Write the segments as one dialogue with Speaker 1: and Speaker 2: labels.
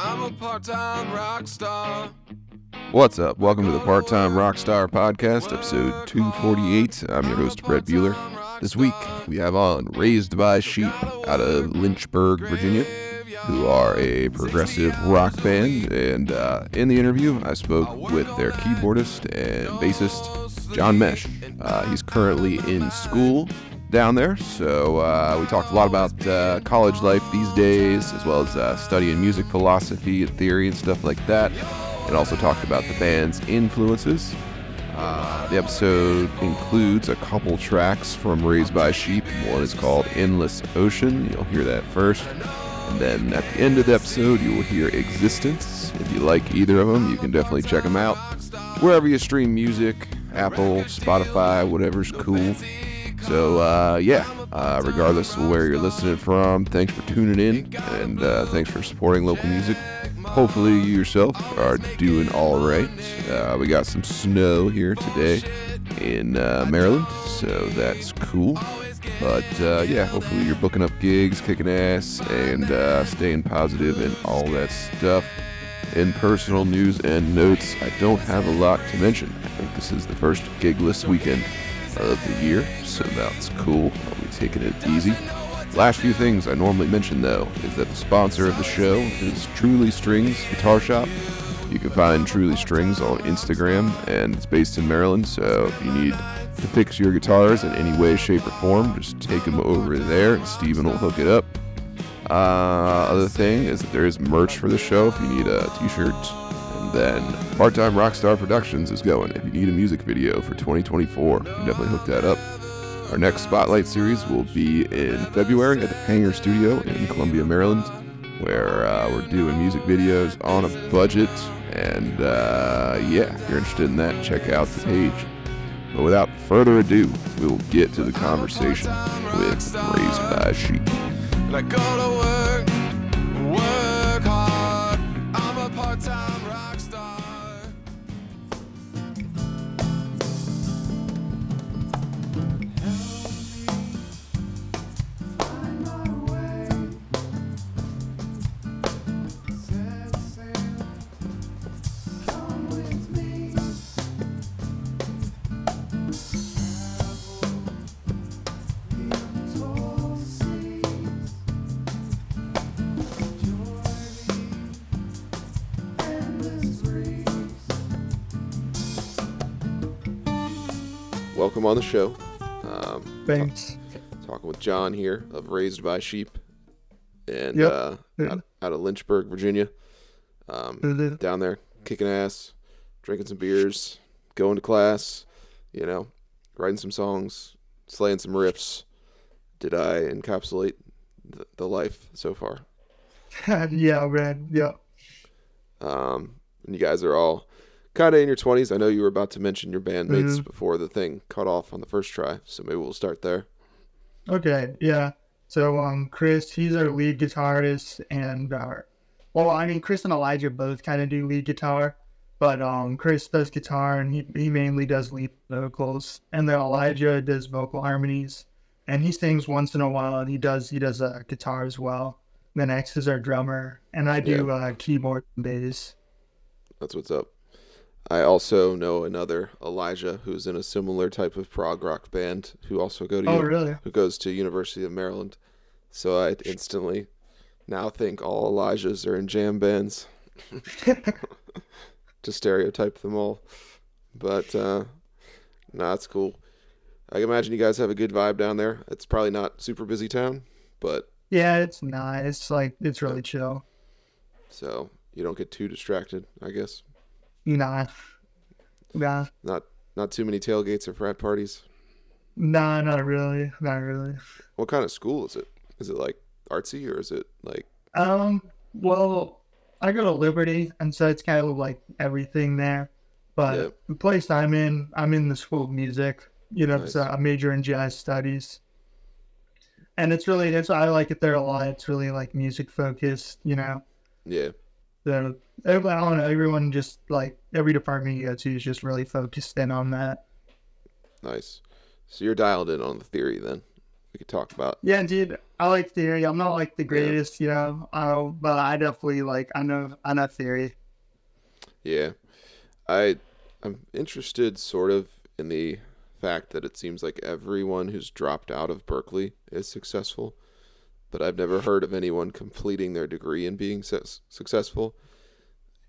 Speaker 1: I'm a part-time rock star.
Speaker 2: What's up? Welcome to the Part Time Rockstar Podcast, episode 248. I'm your host, Brett Bueller. This week, we have on Raised by Sheep out of Lynchburg, Virginia, who are a progressive rock band. And uh, in the interview, I spoke with their keyboardist and bassist, John Mesh. Uh, he's currently in school down there, so uh, we talked a lot about uh, college life these days, as well as uh, studying music philosophy and theory and stuff like that and also talked about the band's influences. Uh, the episode includes a couple tracks from Raised by Sheep. One is called Endless Ocean. You'll hear that first. And then at the end of the episode, you will hear Existence. If you like either of them, you can definitely check them out. Wherever you stream music, Apple, Spotify, whatever's cool. So, uh, yeah, uh, regardless of where you're listening from, thanks for tuning in and uh, thanks for supporting local music. Hopefully, you yourself are doing all right. Uh, we got some snow here today in uh, Maryland, so that's cool. But uh, yeah, hopefully, you're booking up gigs, kicking ass, and staying positive and all that stuff. In personal news and notes, I don't have a lot to mention. I think this is the first gigless weekend of the year, so that's cool. I'll be taking it easy. Last few things I normally mention though is that the sponsor of the show is Truly Strings Guitar Shop. You can find Truly Strings on Instagram and it's based in Maryland, so if you need to fix your guitars in any way, shape, or form, just take them over there and Steven will hook it up. Uh, other thing is that there is merch for the show if you need a t-shirt. Then Part Time Rockstar Productions is going. If you need a music video for 2024, you can definitely hook that up. Our next Spotlight series will be in February at the Hangar Studio in Columbia, Maryland, where uh, we're doing music videos on a budget. And uh, yeah, if you're interested in that, check out the page. But without further ado, we will get to the conversation with Raised by Sheep. Welcome on the show. Um,
Speaker 3: Thanks.
Speaker 2: talking with John here of Raised by Sheep, and
Speaker 3: Yep.
Speaker 2: uh, out, out of Lynchburg, Virginia. Um, down there, kicking ass, drinking some beers, going to class, you know, writing some songs, slaying some riffs. Did I encapsulate the, the life so far?
Speaker 3: yeah, man. Yeah.
Speaker 2: Um, and you guys are all kind of in your 20s. I know you were about to mention your bandmates
Speaker 3: Mhm.
Speaker 2: before the thing cut off on the first try, so maybe we'll start there.
Speaker 3: Okay. Yeah. So, um, Chris, he's our lead guitarist, and our, well, I mean, Chris and Elijah both kind of do lead guitar, but um, Chris does guitar, and he, he mainly does lead vocals, and then Elijah does vocal harmonies, and he sings once in a while, and he does he does uh, guitar as well. Then X is our drummer, and I do uh, keyboard and bass.
Speaker 2: That's what's up. I also know another Elijah who's in a similar type of prog rock band who also go to
Speaker 3: Oh,
Speaker 2: uni-
Speaker 3: really?
Speaker 2: who goes to University of Maryland. So I instantly now think all Elijahs are in jam bands to stereotype them all. But uh nah, it's cool. I imagine you guys have a good vibe down there. It's probably not super busy town, but
Speaker 3: yeah, it's not. It's like it's really chill.
Speaker 2: so you don't get too distracted, I guess.
Speaker 3: Nah. Nah.
Speaker 2: Not not too many tailgates or frat parties.
Speaker 3: Nah, not really. Not really.
Speaker 2: What kind of school is it? Is it like artsy or is it like
Speaker 3: Um, well, I go to Liberty, and so it's kind of like everything there. But
Speaker 2: Yeah.
Speaker 3: the place I'm in, I'm in the School of Music. You know,
Speaker 2: Nice.
Speaker 3: so I major in jazz studies. And it's really, it's I like it there a lot. It's really like music focused, you know.
Speaker 2: yeah,
Speaker 3: So everyone, I don't know, everyone just like every department you go to is just really focused in on that.
Speaker 2: nice. So you're dialed in on the theory then. we could talk about.
Speaker 3: Yeah, dude, I like theory. I'm not like the greatest, you know, uh, but I definitely like. I know, I know theory.
Speaker 2: Yeah, I I'm interested sort of in the fact that it seems like everyone who's dropped out of Berklee is successful, but I've never heard of anyone completing their degree and being su- successful.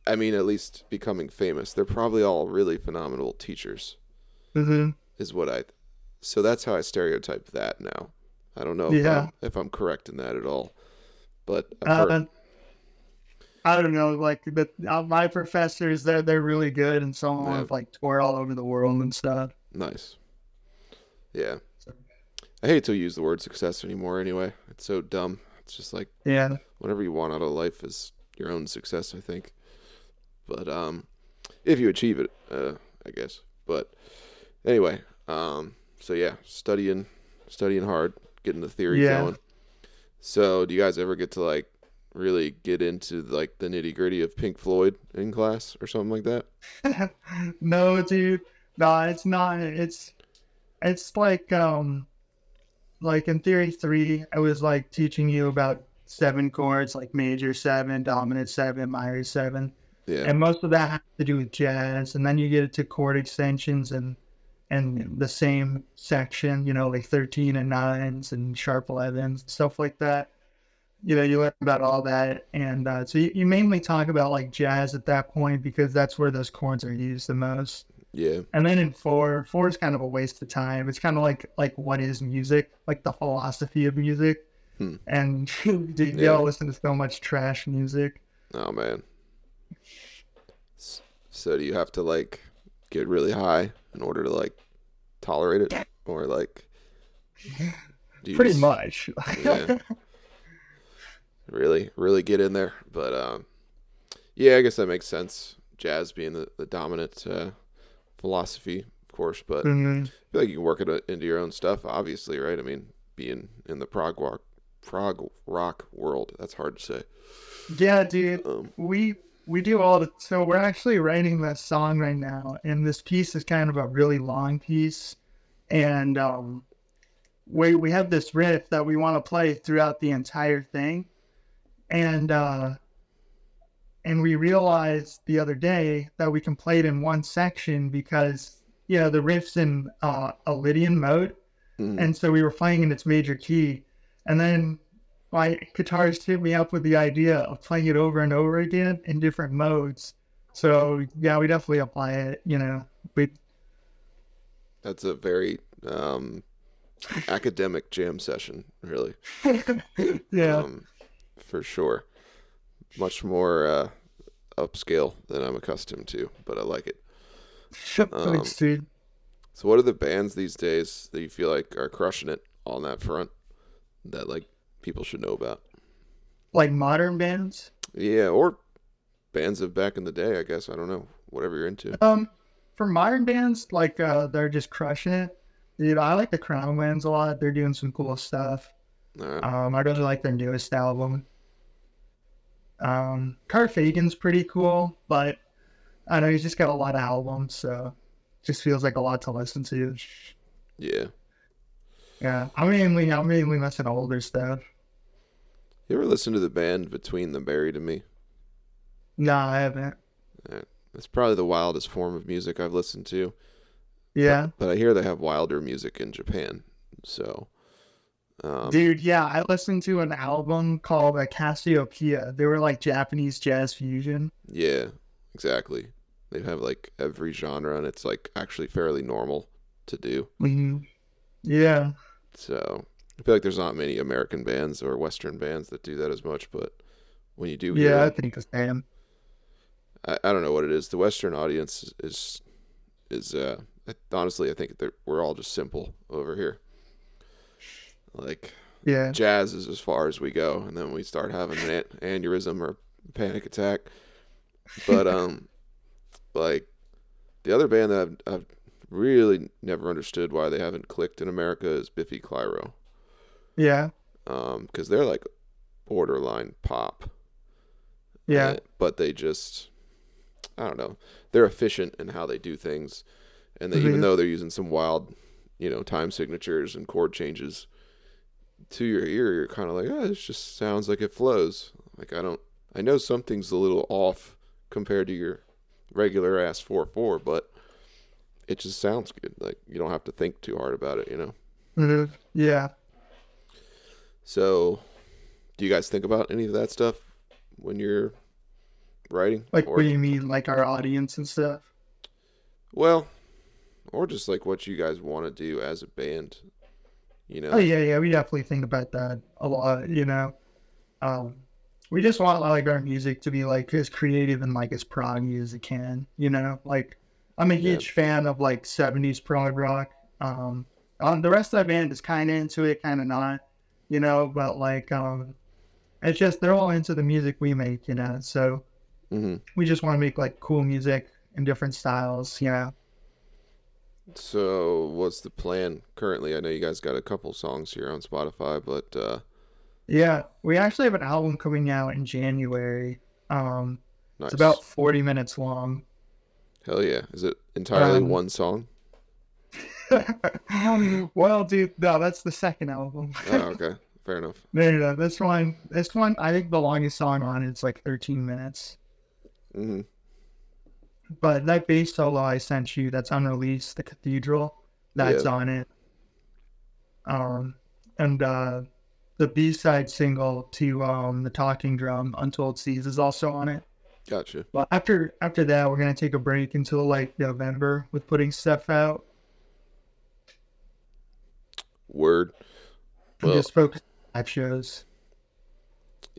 Speaker 2: I mean, at least becoming famous. They're probably all really phenomenal teachers,
Speaker 3: hmm
Speaker 2: is what I. So that's how I stereotype that now. I don't know if,
Speaker 3: Yeah.
Speaker 2: I'm, if I'm correct in that at all, but I've heard,
Speaker 3: Uh, I don't know, like, but uh, my professors, they're they're really good, and some
Speaker 2: Yeah.
Speaker 3: have like toured all over the world and stuff.
Speaker 2: Nice. Yeah. I hate to use the word success anymore anyway. It's so dumb. It's just like
Speaker 3: Yeah,
Speaker 2: whatever you want out of life is your own success, I think. But um if you achieve it, uh I guess. But anyway, um so yeah, studying studying hard, getting the theory
Speaker 3: Yeah.
Speaker 2: going. So, do you guys ever get to like really get into like the nitty-gritty of Pink Floyd in class or something like that?
Speaker 3: no, dude, no, it's not. It's it's like um, like in theory three, I was like teaching you about seven chords, like major seven, dominant seven, minor seven.
Speaker 2: Yeah.
Speaker 3: and most of that has to do with jazz and then you get to chord extensions and and the same section you know like 13 and 9s and sharp 11s stuff like that you know you learn about all that and uh, so you, you mainly talk about like jazz at that point because that's where those chords are used the most
Speaker 2: yeah.
Speaker 3: and then in four four is kind of a waste of time it's kind of like like what is music like the philosophy of music
Speaker 2: Hmm.
Speaker 3: and you
Speaker 2: Yeah.
Speaker 3: gotta listen to so much trash music
Speaker 2: Oh man. So do you have to like get really high in order to like tolerate it, or like? Do you
Speaker 3: pretty
Speaker 2: just
Speaker 3: much
Speaker 2: Yeah. really, really get in there? But um, yeah, I guess that makes sense. Jazz being the, the dominant uh, philosophy, of course, but I
Speaker 3: Mhm.
Speaker 2: feel like you can work it uh, into your own stuff. Obviously, right? I mean, being in the prog rock, prog rock world, that's hard to say.
Speaker 3: Yeah, dude.
Speaker 2: Um,
Speaker 3: We we do all the so we're actually writing this song right now, and this piece is kind of a really long piece, and um, we we have this riff that we want to play throughout the entire thing, and uh, and we realized the other day that we can play it in one section because you know the riff's in uh, a Lydian mode,
Speaker 2: mhm.
Speaker 3: and so we were playing in its major key and then my guitarist hit me up with the idea of playing it over and over again in different modes so yeah we definitely apply it you know we
Speaker 2: That's a very um, academic jam session, really.
Speaker 3: yeah
Speaker 2: Um, for sure. Much more uh, upscale than I'm accustomed to, but I like it. um,
Speaker 3: Thanks, dude.
Speaker 2: So, what are the bands these days that you feel like are crushing it on that front that like people should know about?
Speaker 3: like modern bands
Speaker 2: Yeah, or bands of back in the day, I guess. I don't know. Whatever you're into.
Speaker 3: um for modern bands like uh they're just crushing it dude i like the Crown Lands a lot they're doing some cool stuff
Speaker 2: right.
Speaker 3: Um, I really like their newest album. Um, Carfagan's pretty cool, but I know he's just got a lot of albums, so just feels like a lot to listen to.
Speaker 2: Yeah.
Speaker 3: Yeah, I mainly I mainly listen to older stuff.
Speaker 2: You ever listen to the band Between the Buried and Me?
Speaker 3: No, I haven't.
Speaker 2: It's probably the wildest form of music I've listened to.
Speaker 3: Yeah,
Speaker 2: But I hear they have wilder music in Japan. So, um,
Speaker 3: dude. Yeah, I listened to an album called uh, Casiopea. They were like Japanese jazz fusion.
Speaker 2: yeah, exactly. They have like every genre, and it's like actually fairly normal to do.
Speaker 3: Mhm. Yeah,
Speaker 2: So, I feel like there's not many American bands or Western bands that do that as much. But when you do hear
Speaker 3: yeah, I think the same.
Speaker 2: I, I don't know what it is. The Western audience is is uh honestly I think that we're all just simple over here. Like
Speaker 3: Yeah,
Speaker 2: jazz is as far as we go, and then we start having an an- aneurysm or panic attack. But um, like the other band that I've, I've really never understood why they haven't clicked in America is Biffy Clyro,
Speaker 3: yeah,
Speaker 2: um, because they're like borderline pop.
Speaker 3: yeah.
Speaker 2: Uh, but they just I don't know. They're efficient in how they do things, and they, even though they're using some wild, you know, time signatures and chord changes, to your ear, you're kind of like, oh, this just sounds like it flows. Like I don't, I know something's a little off compared to your regular ass four four, but it just sounds good. Like you don't have to think too hard about it, you know.
Speaker 3: Mhm. Yeah.
Speaker 2: So, do you guys think about any of that stuff when you're writing?
Speaker 3: Like,
Speaker 2: or,
Speaker 3: what do you mean, like our audience and stuff?
Speaker 2: well, or just like what you guys want to do as a band, you know?
Speaker 3: Oh yeah, yeah, we definitely think about that a lot. You know, um, we just want like our music to be like as creative and like as proggy as it can. You know, like I'm a
Speaker 2: Yeah.
Speaker 3: huge fan of like '70s prog rock. Um, um, the rest of the band is kind of into it, kind of not. You know, but like um, it's just they're all into the music we make. You know, so
Speaker 2: hmm
Speaker 3: we just want to make like cool music in different styles. You know.
Speaker 2: So, what's the plan currently? I know you guys got a couple songs here on Spotify, but uh,
Speaker 3: Yeah, we actually have an album coming out in January. Um,
Speaker 2: nice.
Speaker 3: It's about 40 minutes long.
Speaker 2: Hell yeah! Is it entirely
Speaker 3: Um,
Speaker 2: one song?
Speaker 3: well, dude, no, that's the second album.
Speaker 2: Oh, okay, fair enough.
Speaker 3: no, no, this one, this one, I think the longest song on it's like 13 minutes.
Speaker 2: hmm
Speaker 3: But that bass solo I sent you, that's unreleased, the Cathedral, that's
Speaker 2: Yeah.
Speaker 3: on it. Um, and uh, the B side single to um the Talking Drum, Untold Seas, is also on it.
Speaker 2: Gotcha.
Speaker 3: But after after that, we're gonna take a break until like November with putting stuff out.
Speaker 2: Word. Well,
Speaker 3: just focus on live shows.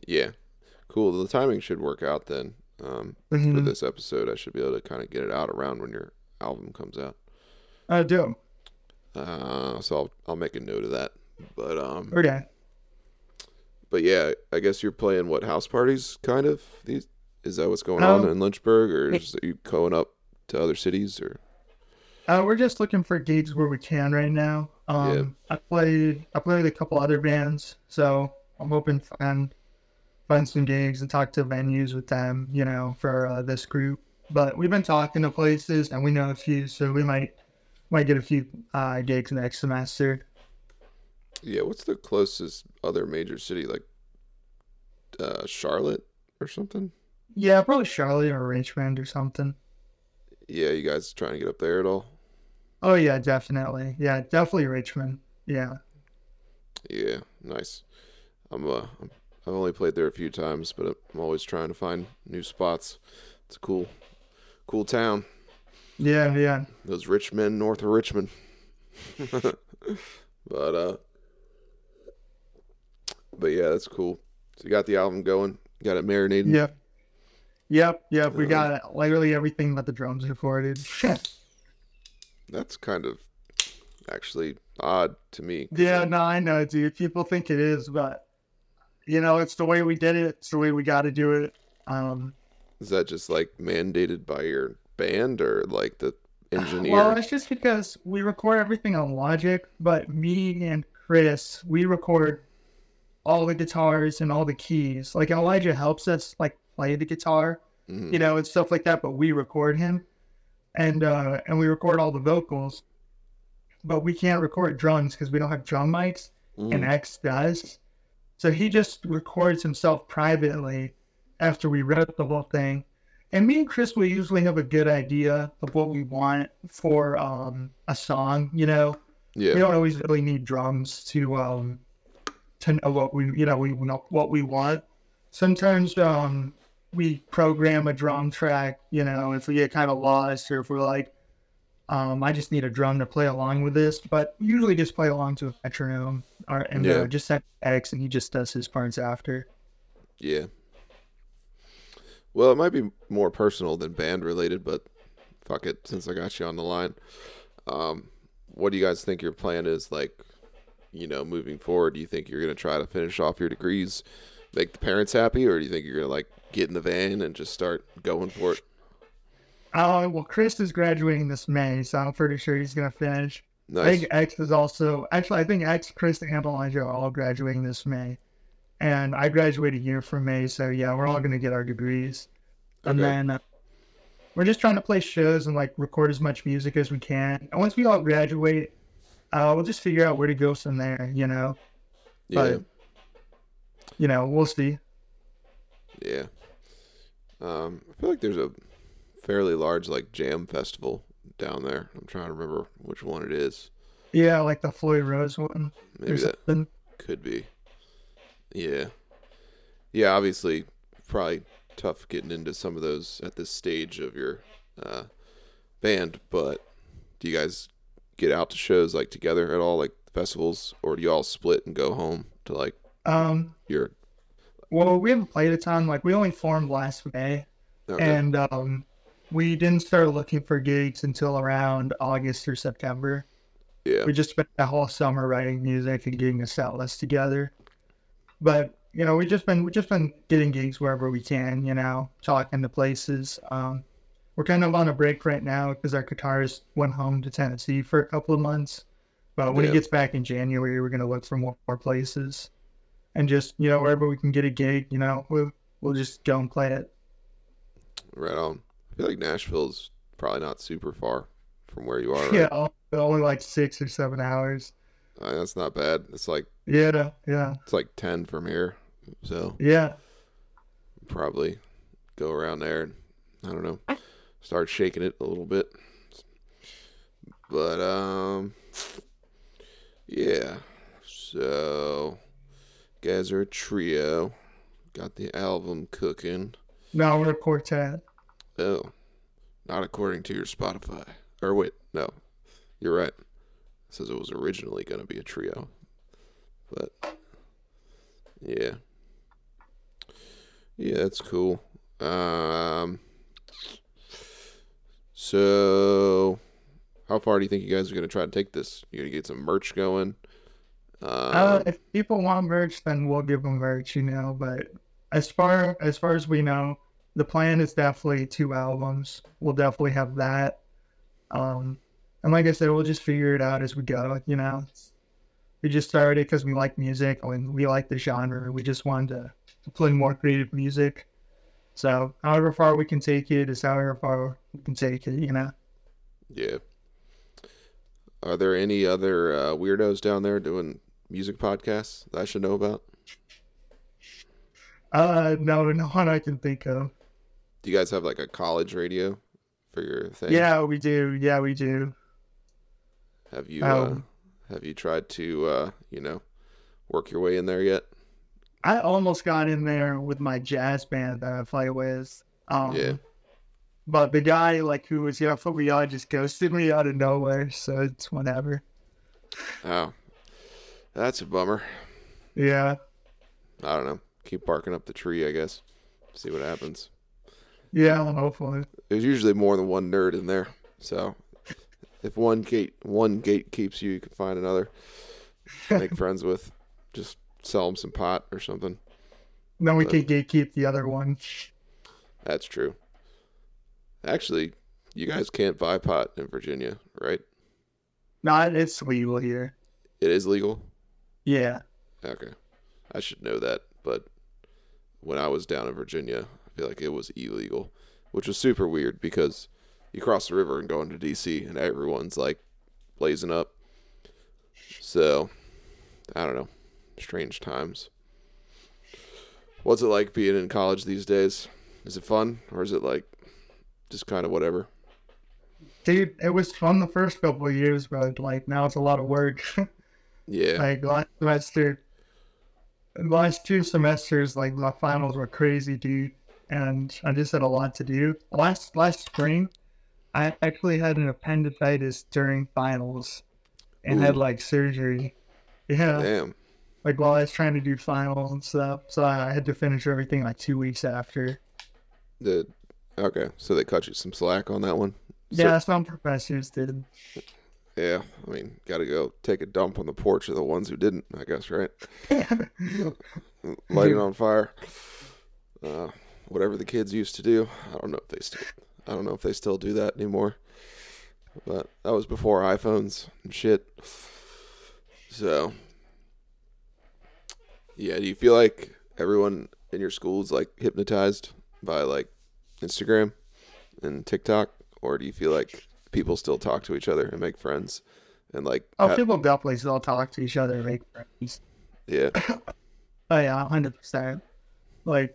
Speaker 2: yeah, cool. The timing should work out then. Um, for
Speaker 3: Mhm.
Speaker 2: this episode, I should be able to kind of get it out around when your album comes out.
Speaker 3: I do.
Speaker 2: Uh, so I'll I'll make a note of that. But um,
Speaker 3: Okay.
Speaker 2: but yeah, I guess you're playing what house parties kind of. These is that what's going on
Speaker 3: Um,
Speaker 2: in Lynchburg, or is you going up to other cities, or
Speaker 3: Uh, we're just looking for gigs where we can right now. Um, I played I played a couple other bands, so I'm hoping to find find some gigs and talk to venues with them. You know, for uh, this group. But we've been talking to places, and we know a few, so we might might get a few uh, gigs next semester.
Speaker 2: yeah? What's the closest other major city, like uh, Charlotte or something?
Speaker 3: Yeah, probably Charlotte or Richmond or something.
Speaker 2: Yeah, you guys trying to get up there at all?
Speaker 3: Oh yeah, definitely. Yeah, definitely Richmond. Yeah.
Speaker 2: Yeah, nice. I'm uh, I'm- I've only played there a few times, but I'm always trying to find new spots. It's a cool, cool town.
Speaker 3: Yeah, yeah.
Speaker 2: Those rich men north of Richmond. but uh, but yeah, that's cool. So you got the album going, got it marinating.
Speaker 3: Yep. Yep, yep. We
Speaker 2: Um,
Speaker 3: got literally everything but the drums recorded.
Speaker 2: That's kind of actually odd to me.
Speaker 3: yeah, no, I know, dude. People think it is, but you know, it's the way we did it. It's the way we got to do it. Um,
Speaker 2: Is that just like mandated by your band or like the engineer?
Speaker 3: well, it's just because we record everything on Logic, but me and Chris, we record all the guitars and all the keys. Like Elijah helps us like play the guitar,
Speaker 2: Mhm.
Speaker 3: you know, and stuff like that, but we record him. And uh and we record all the vocals. But we can't record drums because we don't have drum mics and
Speaker 2: Mhm.
Speaker 3: X does. So he just records himself privately after we wrote the whole thing. And me and Chris will usually have a good idea of what we want for um, a song, you know.
Speaker 2: Yeah.
Speaker 3: We don't always really need drums to um to know what we you know we know what we want. Sometimes um we program a drum track, you know, if we get kind of lost or if we're like, um, I just need a drum to play along with this, but usually just play along to a metronome or and
Speaker 2: Yeah.
Speaker 3: uh, just send X and he just does his parts after.
Speaker 2: Yeah. Well, it might be more personal than band related, but fuck it, since I got you on the line. Um, what do you guys think your plan is like, you know, moving forward? Do you think you're gonna try to finish off your degrees, make the parents happy, or do you think you're gonna like get in the van and just start going for it?
Speaker 3: Oh well, Chris is graduating this May, so I'm pretty sure he's gonna finish. I think X is also actually I think X, Chris, and Elijah are all graduating this May, and I graduate a year from May, so yeah, we're all gonna get our degrees, and then uh, we're just trying to play shows and like record as much music as we can. And once we all graduate, uh, we'll just figure out where to go from there. You know,
Speaker 2: Yeah.
Speaker 3: But you know, we'll see.
Speaker 2: Yeah. Um, I feel like there's a fairly large like jam festival down there. I'm trying to remember which one it is.
Speaker 3: Yeah, like the Floyd Rose one
Speaker 2: Maybe that
Speaker 3: something.
Speaker 2: could be. Yeah. Yeah, obviously probably tough getting into some of those at this stage of your uh, band, but do you guys get out to shows like together at all, like festivals, or do you all split and go home to like
Speaker 3: Um,
Speaker 2: your
Speaker 3: well, we haven't played a ton. Like we only formed last May,
Speaker 2: okay.
Speaker 3: and um, we didn't start looking for gigs until around August or September.
Speaker 2: yeah.
Speaker 3: We just spent the whole summer writing music and getting a set list together. But you know, we just been we just been getting gigs wherever we can. You know, talking to places. Um, we're kind of on a break right now because our guitarist went home to Tennessee for a couple of months. But when
Speaker 2: Yeah.
Speaker 3: he gets back in January, we're gonna look for more, more places, and just you know wherever we can get a gig, you know, we'll we'll just go and play it.
Speaker 2: Right on. I feel like Nashville's probably not super far from where you are. Right?
Speaker 3: Yeah, only like six or seven hours.
Speaker 2: Uh, that's not bad. It's like
Speaker 3: Yeah, yeah,
Speaker 2: it's like ten from here, so
Speaker 3: yeah.
Speaker 2: probably go around there and I don't know, start shaking it a little bit. But um, yeah. So, guys are a trio. Got the album cooking.
Speaker 3: No, we're a quartet.
Speaker 2: Oh, not according to your Spotify. Or wait, no, you're right. It says it was originally going to be a trio, but yeah, yeah, that's cool. Um, so how far do you think you guys are going to try to take this? You're going to get some merch going? Um,
Speaker 3: Uh, if people want merch, then we'll give them merch, you know. But as far as far as we know, the plan is definitely two albums. We'll definitely have that. Um, and like I said, we'll just figure it out as we go. You know, we just started because we like music and we like the genre. We just wanted to, to play more creative music. So, however far we can take it is however far we can take it. You know.
Speaker 2: Yeah. Are there any other uh, weirdos down there doing music podcasts that I should know about?
Speaker 3: Uh, no, no one I can think of.
Speaker 2: Do you guys have like a college radio for your thing?
Speaker 3: Yeah, we do. Yeah, we do.
Speaker 2: Have you uh,
Speaker 3: Um,
Speaker 2: have you tried to uh, you know work your way in there yet?
Speaker 3: I almost got in there with my jazz band that I play with. Um,
Speaker 2: Yeah.
Speaker 3: But the guy, like, who was here for me just ghosted me out of nowhere, so it's whatever.
Speaker 2: Oh, that's a bummer.
Speaker 3: Yeah.
Speaker 2: I don't know. Keep barking up the tree, I guess. See what happens.
Speaker 3: Yeah, and hopefully.
Speaker 2: There's usually more than one nerd in there, so if one gate one gate keeps you, you can find another. Make friends with. Just sell them some pot or something.
Speaker 3: Then we
Speaker 2: But-
Speaker 3: can gatekeep the other one.
Speaker 2: That's true. Actually, you guys can't buy pot in Virginia, right?
Speaker 3: Not it's legal here.
Speaker 2: It is legal.
Speaker 3: Yeah.
Speaker 2: Okay, I should know that. But when I was down in Virginia, Feel like it was illegal, which was super weird because you cross the river and go into DC, and everyone's like blazing up. So I don't know, strange times. What's it like being in college these days? Is it fun or is it like just kind of whatever?
Speaker 3: Dude, it was fun the first couple of years, but like now it's a lot of work.
Speaker 2: Yeah,
Speaker 3: like last semester, last two semesters, like my finals were crazy, dude, and I just had a lot to do. Last last spring, I actually had an appendicitis during finals, and had like surgery. Yeah,
Speaker 2: damn.
Speaker 3: like while I was trying to do finals and stuff, so I had to finish everything like two weeks after.
Speaker 2: The okay, so they cut you some slack on that one.
Speaker 3: Yeah, So- some professors did.
Speaker 2: Yeah, I mean, got to go take a dump on the porch of the ones who didn't, I guess, right? Light it on fire. Uh, whatever the kids used to do. I don't know if they still. I don't know if they still do that anymore. But that was before iPhones and shit. So, yeah. Do you feel like everyone in your school is like hypnotized by like Instagram and TikTok, or do you feel like people still talk to each other and make friends and like
Speaker 3: Oh,
Speaker 2: ha-
Speaker 3: people definitely still talk to each other, and make friends.
Speaker 2: Yeah.
Speaker 3: Oh yeah, hundred percent. Like,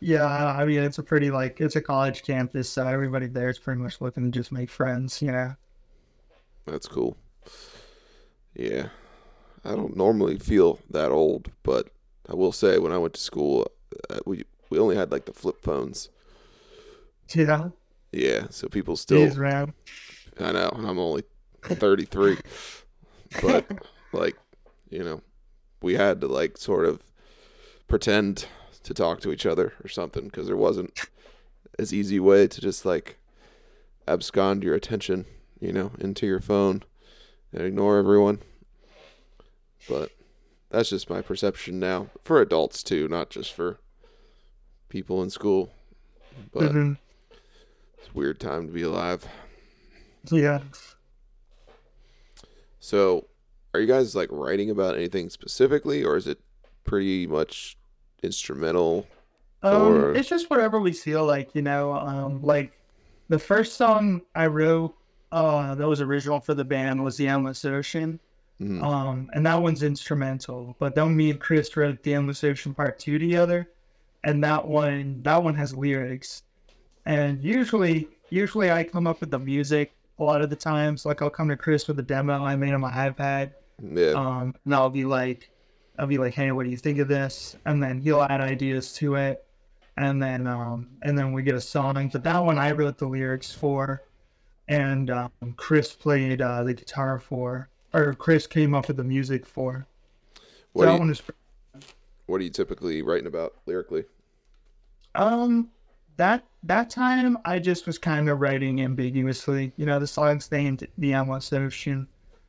Speaker 3: yeah, I mean, it's a pretty like it's a college campus, so everybody there is pretty much looking to just make friends. You know.
Speaker 2: That's cool. Yeah. I don't normally feel that old, but I will say when I went to school, uh, we we only had like the flip phones.
Speaker 3: Yeah.
Speaker 2: Yeah, so people still
Speaker 3: Jeez, man.
Speaker 2: I know, and I'm only 33. but like, you know, we had to like sort of pretend to talk to each other or something because there wasn't as easy way to just like abscond your attention, you know, into your phone and ignore everyone. But that's just my perception now for adults too, not just for people in school. But
Speaker 3: Mhm.
Speaker 2: it's a weird time to be alive.
Speaker 3: Yeah.
Speaker 2: So, are you guys like writing about anything specifically, or is it pretty much instrumental?
Speaker 3: Um,
Speaker 2: Or-
Speaker 3: it's just whatever we feel like, you know. Um, like the first song I wrote, uh, that was original for the band was "The Endless Ocean,"
Speaker 2: Mhm.
Speaker 3: um, and that one's instrumental. But then me and Chris wrote "The Endless Ocean Part Two together, and that one, that one has lyrics. And usually, usually I come up with the music a lot of the times. Like I'll come to Chris with a demo I made on my iPad,
Speaker 2: Yeah,
Speaker 3: um, and I'll be like, I'll be like, hey, what do you think of this? And then he'll add ideas to it, and then um, and then we get a song. But that one I wrote the lyrics for, and um, Chris played uh, the guitar for, or Chris came up with the music for.
Speaker 2: what,
Speaker 3: that
Speaker 2: are you,
Speaker 3: one is
Speaker 2: what are you typically writing about lyrically?
Speaker 3: um that that time I just was kind of writing ambiguously. You know, the song's named "The Endless Ocean,"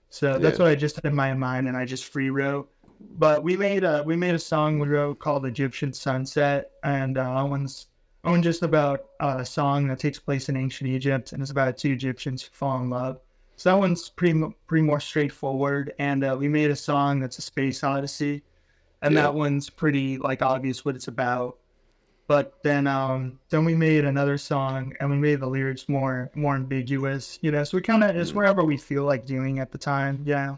Speaker 3: so that's
Speaker 2: Yeah.
Speaker 3: what I just had in my mind, and I just free wrote. But we made a we made a song we wrote called "Egyptian Sunset," and uh, that one's that one's just about uh, a song that takes place in ancient Egypt, and it's about two Egyptians who fall in love. So that one's pretty pretty more straightforward, and uh, we made a song that's a space odyssey, and
Speaker 2: Yeah.
Speaker 3: that one's pretty like obvious what it's about. But then um then we made another song and we made the lyrics more more ambiguous, you know. So we kind of it's wherever we feel like doing at the time. Yeah.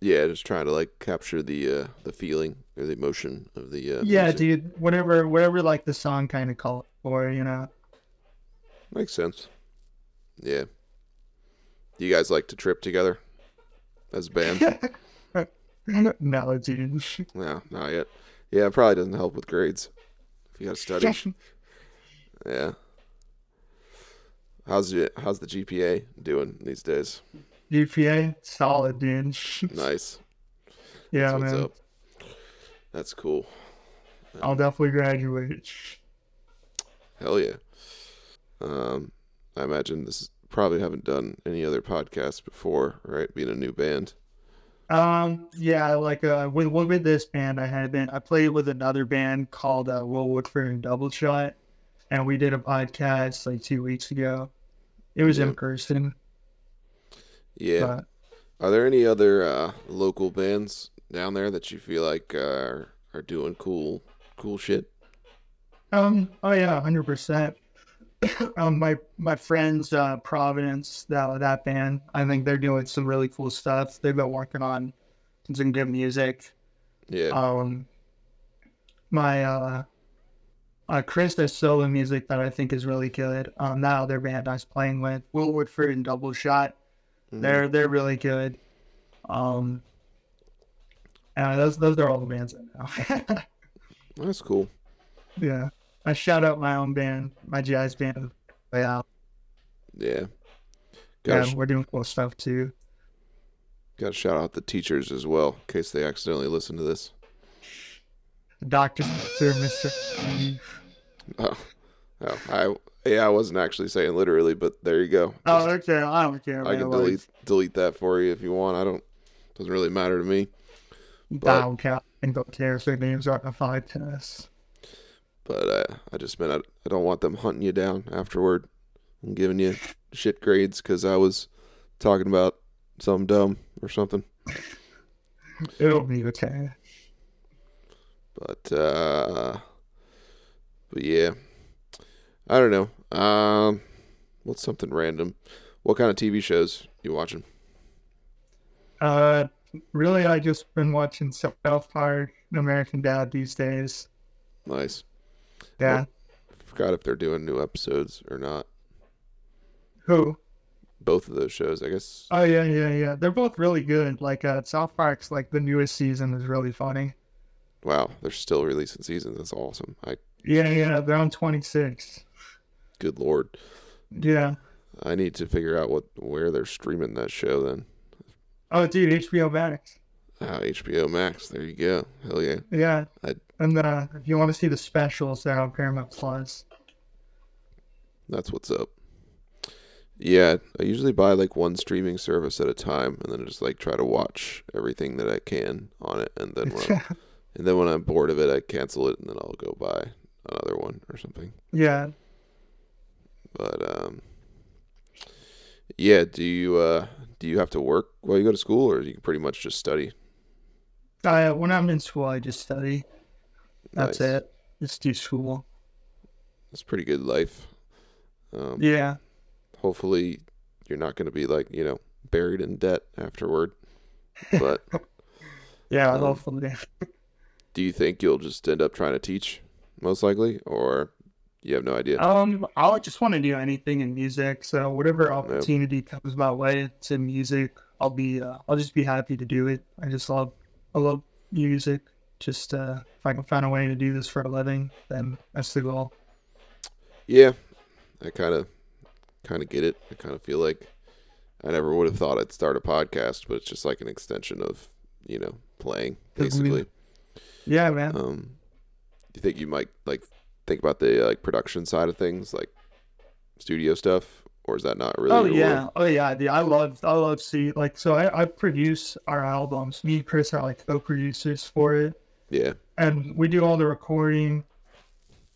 Speaker 2: Yeah, just trying to like capture the uh, the feeling or the emotion of the. Uh,
Speaker 3: Yeah,
Speaker 2: music.
Speaker 3: dude. Whatever whatever like the song kind of called for, you know.
Speaker 2: Makes sense. Yeah. Do you guys like to trip together as a band?
Speaker 3: no, dude.
Speaker 2: no, not yet. Yeah, it probably doesn't help with grades if you got to study. Yeah. How's it? How's the GPA doing these days?
Speaker 3: GPA solid, dude.
Speaker 2: Nice.
Speaker 3: yeah,
Speaker 2: That's
Speaker 3: man.
Speaker 2: That's cool.
Speaker 3: I'll definitely graduate.
Speaker 2: Hell yeah. Um, I imagine this is, probably haven't done any other podcasts before, right? Being a new band.
Speaker 3: Um, yeah, like uh, with with this band, I had been I played with another band called uh, Will Woodford and Double Shot, and we did a podcast like two weeks ago. It was
Speaker 2: Yeah.
Speaker 3: in person,
Speaker 2: Yeah.
Speaker 3: but
Speaker 2: Are there any other uh, local bands down there that you feel like uh, are are doing cool cool shit?
Speaker 3: um, oh yeah, hundred percent. Um, my my friends, uh, Providence, that that band, I think they're doing some really cool stuff. They've been working on some good music.
Speaker 2: Yeah.
Speaker 3: um my uh uh Chris does solo music that I think is really good. Um that other band I was playing with, Will Woodford and Double Shot.
Speaker 2: Mhm.
Speaker 3: They're they're really good. Um uh, those those are all the bands I know.
Speaker 2: That's cool.
Speaker 3: yeah. I shout out my own band, my jazz band. Yeah,
Speaker 2: Yeah.
Speaker 3: yeah, we're doing cool stuff too.
Speaker 2: gotta shout out the teachers as well, in case they accidentally listen to this.
Speaker 3: Dr. Spencer, Mr.
Speaker 2: Oh, oh I yeah, I wasn't actually saying literally, but there you go.
Speaker 3: Oh, okay. I don't care.
Speaker 2: I can delete delete that for you if you want. I don't. Doesn't really matter to me. But, I
Speaker 3: don't care. I don't care if their names aren't on the podcast.
Speaker 2: But uh, I just meant I, I don't want them hunting you down afterward and giving you shit grades because I was talking about something dumb or something.
Speaker 3: It'll be okay.
Speaker 2: But uh, but yeah, I don't know. Um, what's something random? What kind of TV shows you watching?
Speaker 3: Uh, really, I just been watching South Park, and American Dad these days.
Speaker 2: Nice.
Speaker 3: Yeah.
Speaker 2: Forgot if they're doing new episodes or not.
Speaker 3: Who?
Speaker 2: Both of those shows, I guess.
Speaker 3: Oh yeah, yeah, yeah. They're both really good. Like uh, South Park's like the newest season is really funny.
Speaker 2: Wow, they're still releasing seasons. That's awesome. I
Speaker 3: Yeah, yeah. They're on twenty six.
Speaker 2: Good lord.
Speaker 3: Yeah.
Speaker 2: I need to figure out what where they're streaming that show then.
Speaker 3: Oh, dude, HBO Max.
Speaker 2: Oh, HBO Max. There you go. Hell yeah.
Speaker 3: Yeah.
Speaker 2: I-
Speaker 3: And uh, if you want to see the specials, they're on Paramount Plus.
Speaker 2: That's what's up. Yeah, I usually buy like one streaming service at a time, and then just like try to watch everything that I can on it, and then when and then when I'm bored of it, I cancel it, and then I'll go buy another one or something.
Speaker 3: yeah.
Speaker 2: But um, yeah. Do you uh do you have to work while you go to school, or you can pretty much just study?
Speaker 3: Uh, when I'm in school, I just study. That's
Speaker 2: Nice.
Speaker 3: it. Just do school.
Speaker 2: It's pretty good life. Um,
Speaker 3: Yeah.
Speaker 2: hopefully you're not going to be like you know buried in debt afterward but
Speaker 3: Yeah.
Speaker 2: Um,
Speaker 3: hopefully.
Speaker 2: do you think you'll just end up trying to teach most likely or you have no idea
Speaker 3: Um, I just want to do anything in music. So whatever opportunity comes my way to music, I'll be. Uh, I'll just be happy to do it. I just love. I love music. Just uh, if I can find a way to do this for a living, then that's the goal.
Speaker 2: yeah i kind of kind of get it i kind of feel like i never would have thought i'd start a podcast but it's just like an extension of you know playing basically
Speaker 3: Yeah, man.
Speaker 2: um do you think you might like think about the uh, like production side of things like studio stuff or is that not really
Speaker 3: Oh yeah, oh yeah. The, I love, I love see like so. I, I produce our albums. Me and Chris are like co-producers for it,
Speaker 2: yeah
Speaker 3: and we do all the recording.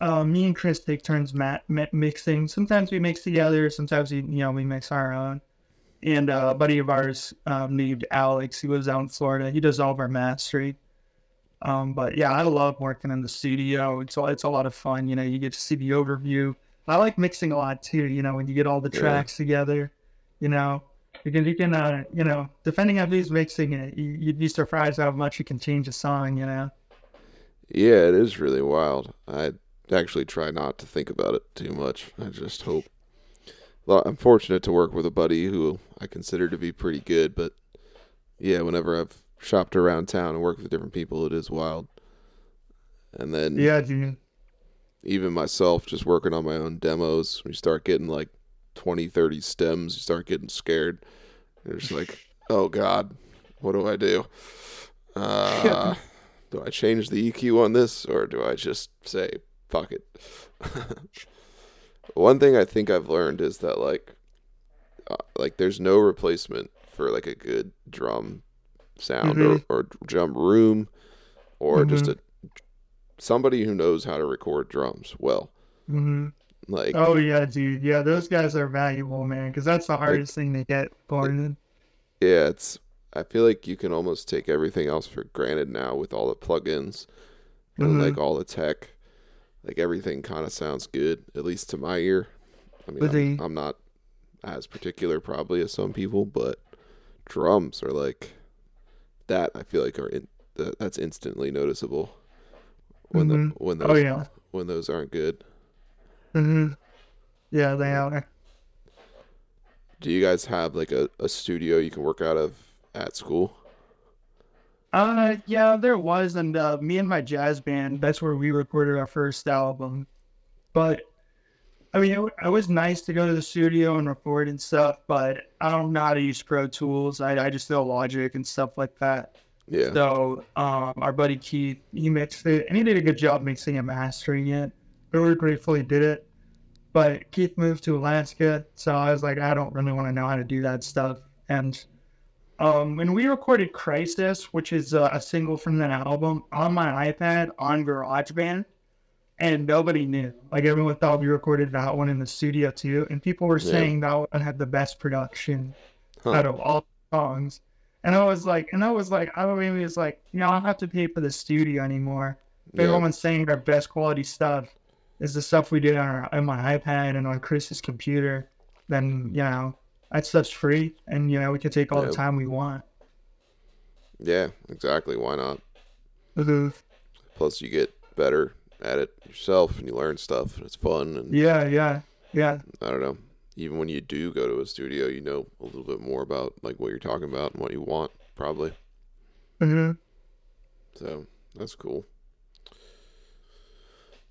Speaker 3: Uh, me and Chris take turns mat, mi- mixing. Sometimes we mix together. Sometimes we, you know, we mix our own. And uh, a buddy of ours um, named Alex, he lives out in Florida. He does all of our mastering. Um, but yeah, I love working in the studio. It's a, it's a lot of fun. You know, you get to see the overview. I like mixing a lot too. You know, when you get all the
Speaker 2: Yeah.
Speaker 3: tracks together, you know, you can you can uh, you know, depending on who's mixing it, you, you'd be surprised how much you can change a song. You know.
Speaker 2: Yeah, it is really wild. I actually try not to think about it too much. I just hope. Well, I'm fortunate to work with a buddy who I consider to be pretty good, but yeah, whenever I've shopped around town and worked with different people, it is wild. And then
Speaker 3: Yeah, dude.
Speaker 2: even myself, just working on my own demos, when you start getting like 20, 30 stems, you start getting scared. You're just like, oh God, what do I do? Uh, do I change the EQ on this or do I just say, fuck it? One thing I think I've learned is that like, uh, like there's no replacement for like a good drum sound or, or drum room or just a somebody who knows how to record drums well.
Speaker 3: hmm
Speaker 2: Like,
Speaker 3: Oh yeah, dude. Yeah, those guys are valuable, man, because that's the hardest thing to get born
Speaker 2: yeah, it's. I feel like you can almost take everything else for granted now with all the plugins and
Speaker 3: Mhm.
Speaker 2: like all the tech. Like everything kind of sounds good, at least to my ear. I mean, I'm, I'm not as particular probably as some people, but drums are like that. I feel like are in, that, that's instantly noticeable when
Speaker 3: Mhm.
Speaker 2: the when those
Speaker 3: Oh yeah.
Speaker 2: when those aren't good.
Speaker 3: hmm Yeah, they are.
Speaker 2: Do you guys have like a, a studio you can work out of at school?
Speaker 3: Uh, yeah, there was, and uh, me and my jazz band, that's where we recorded our first album. But I mean, it, w- it was nice to go to the studio and record and stuff, but I don't know how to use Pro Tools. I, I just know Logic and stuff like that.
Speaker 2: Yeah.
Speaker 3: So, um, our buddy Keith, he mixed it, and he did a good job mixing and mastering it. We were grateful he did it. But Keith moved to Alaska, so I was like, I don't really want to know how to do that stuff. And um, when we recorded Crisis, which is uh, a single from that album, on my iPad on GarageBand, and nobody knew. Like everyone thought we recorded that one in the studio too, and people were
Speaker 2: Yeah.
Speaker 3: saying that one had the best production
Speaker 2: Huh.
Speaker 3: out of all songs. And I was like, and I was like, I mean, was like, you know, I don't have to pay for the studio anymore. If
Speaker 2: Yeah.
Speaker 3: everyone's saying our best quality stuff is the stuff we did on, our, on my iPad and on Chris's computer, then you know that stuff's free, and you know we can take all
Speaker 2: Yeah.
Speaker 3: the time we want.
Speaker 2: Yeah, exactly. Why not? Plus, you get better at it yourself, and you learn stuff, and it's fun. And
Speaker 3: Yeah, yeah, yeah.
Speaker 2: I don't know. Even when you do go to a studio, you know a little bit more about like what you're talking about and what you want, probably.
Speaker 3: hmm
Speaker 2: So that's cool.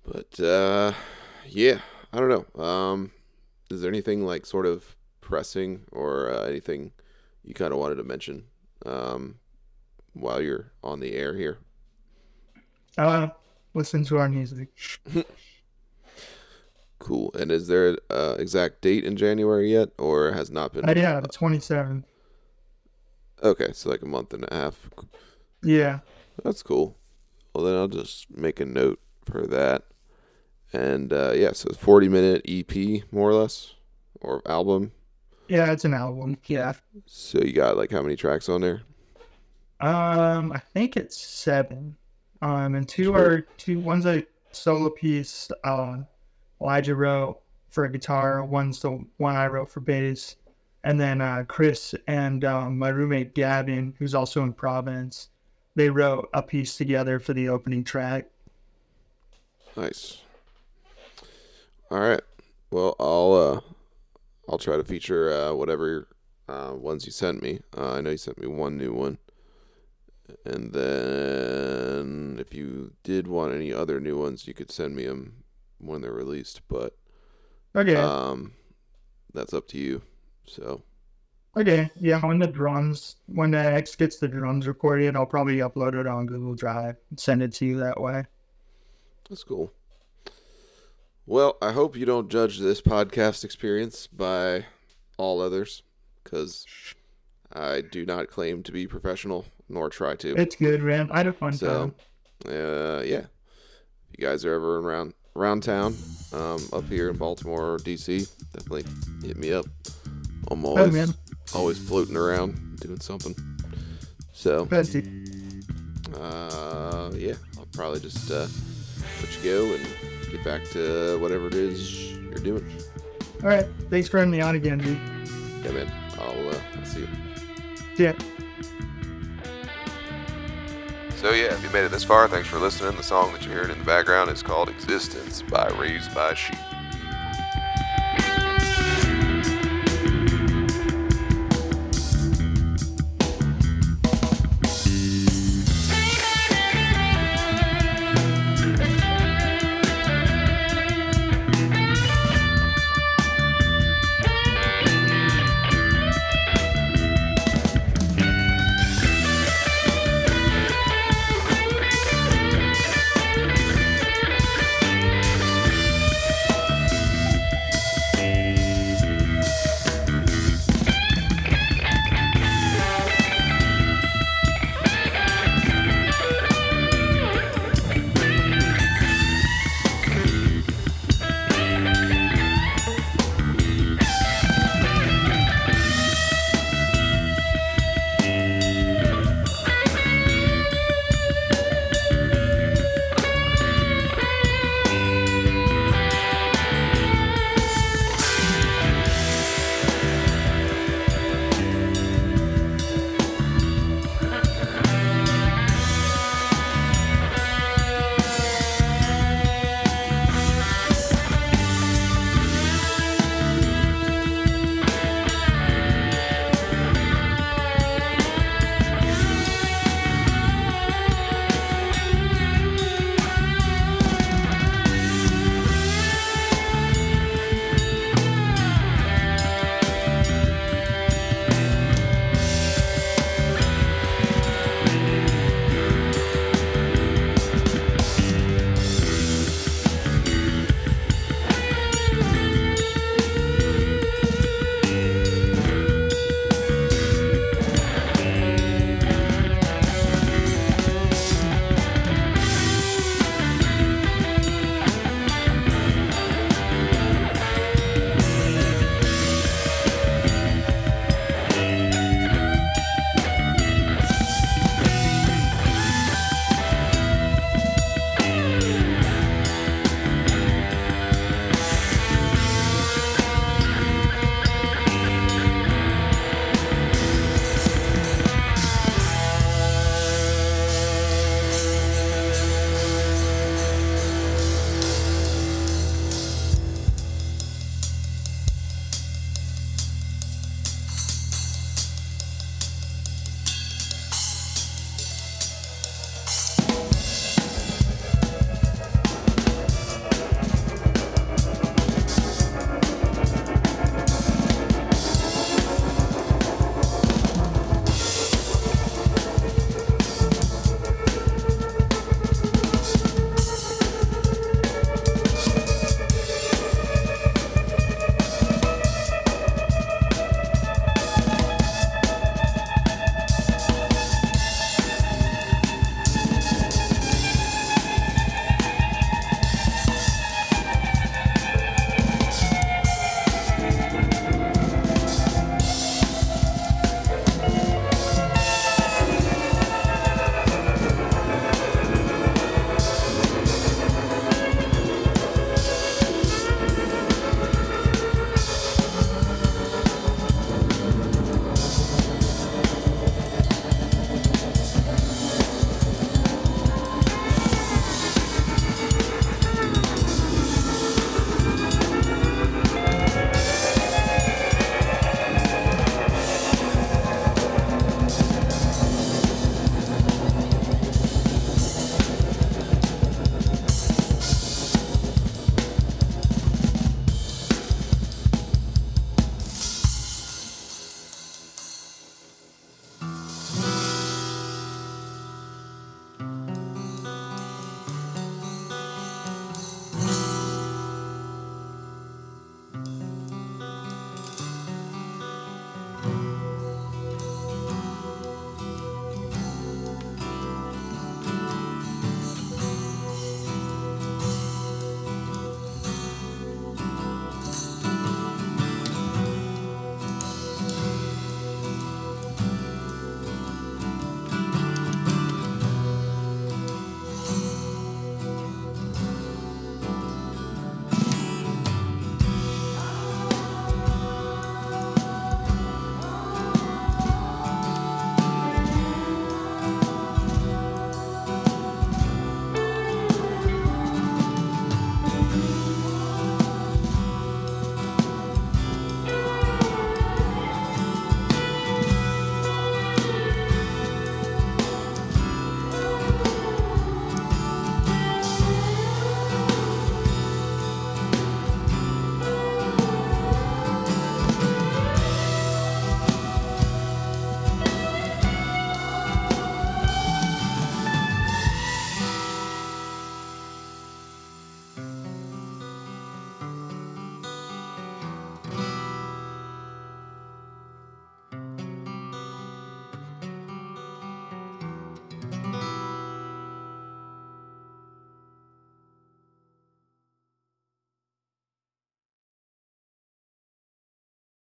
Speaker 2: But uh yeah, I don't know. Um is there anything like sort of pressing or uh, anything you kind of wanted to mention um while you're on the air here?
Speaker 3: Uh, listen to our music.
Speaker 2: Cool. And is there an uh, exact date in January yet or has not been?
Speaker 3: Uh, yeah, the 27th.
Speaker 2: Okay, so like a month and a half.
Speaker 3: Yeah.
Speaker 2: That's cool. Well, then I'll just make a note for that. And uh, yeah, so 40 minute EP, more or less, or album.
Speaker 3: Yeah, it's an album. Yeah.
Speaker 2: So you got like how many tracks on there?
Speaker 3: Um, I think it's seven. Um, and two are two. One's a solo piece. Um, Elijah wrote for guitar. One's the one I wrote for bass. And then uh, Chris and um, my roommate Gavin, who's also in Providence, they wrote a piece together for the opening track.
Speaker 2: Nice. All right. Well, I'll uh, I'll try to feature uh, whatever uh, ones you sent me. Uh, I know you sent me one new one, and then if you did want any other new ones, you could send me them when they're released. But
Speaker 3: Okay.
Speaker 2: um, that's up to you. So
Speaker 3: okay. Yeah. When the drums, when the X gets the drums recorded, I'll probably upload it on Google Drive and send it to you that way.
Speaker 2: That's cool. Well, I hope you don't judge this podcast experience by all others, because I do not claim to be professional, nor try to.
Speaker 3: It's good, Ram. I had a fun
Speaker 2: So,
Speaker 3: time.
Speaker 2: uh, yeah. If you guys are ever around around town, um, up here in Baltimore or DC, definitely hit me up. I'm always
Speaker 3: Oh,
Speaker 2: always floating around doing something. So,
Speaker 3: Fancy.
Speaker 2: uh, yeah, I'll probably just uh, let you go and get back to whatever it is you're doing.
Speaker 3: All right. Thanks for having me on again, dude.
Speaker 2: Yeah, man. I'll, uh, I'll see you.
Speaker 3: Yeah.
Speaker 2: So yeah, if you made it this far, thanks for listening. The song that you heard in the background is called "Existence" by Raised by Sheep.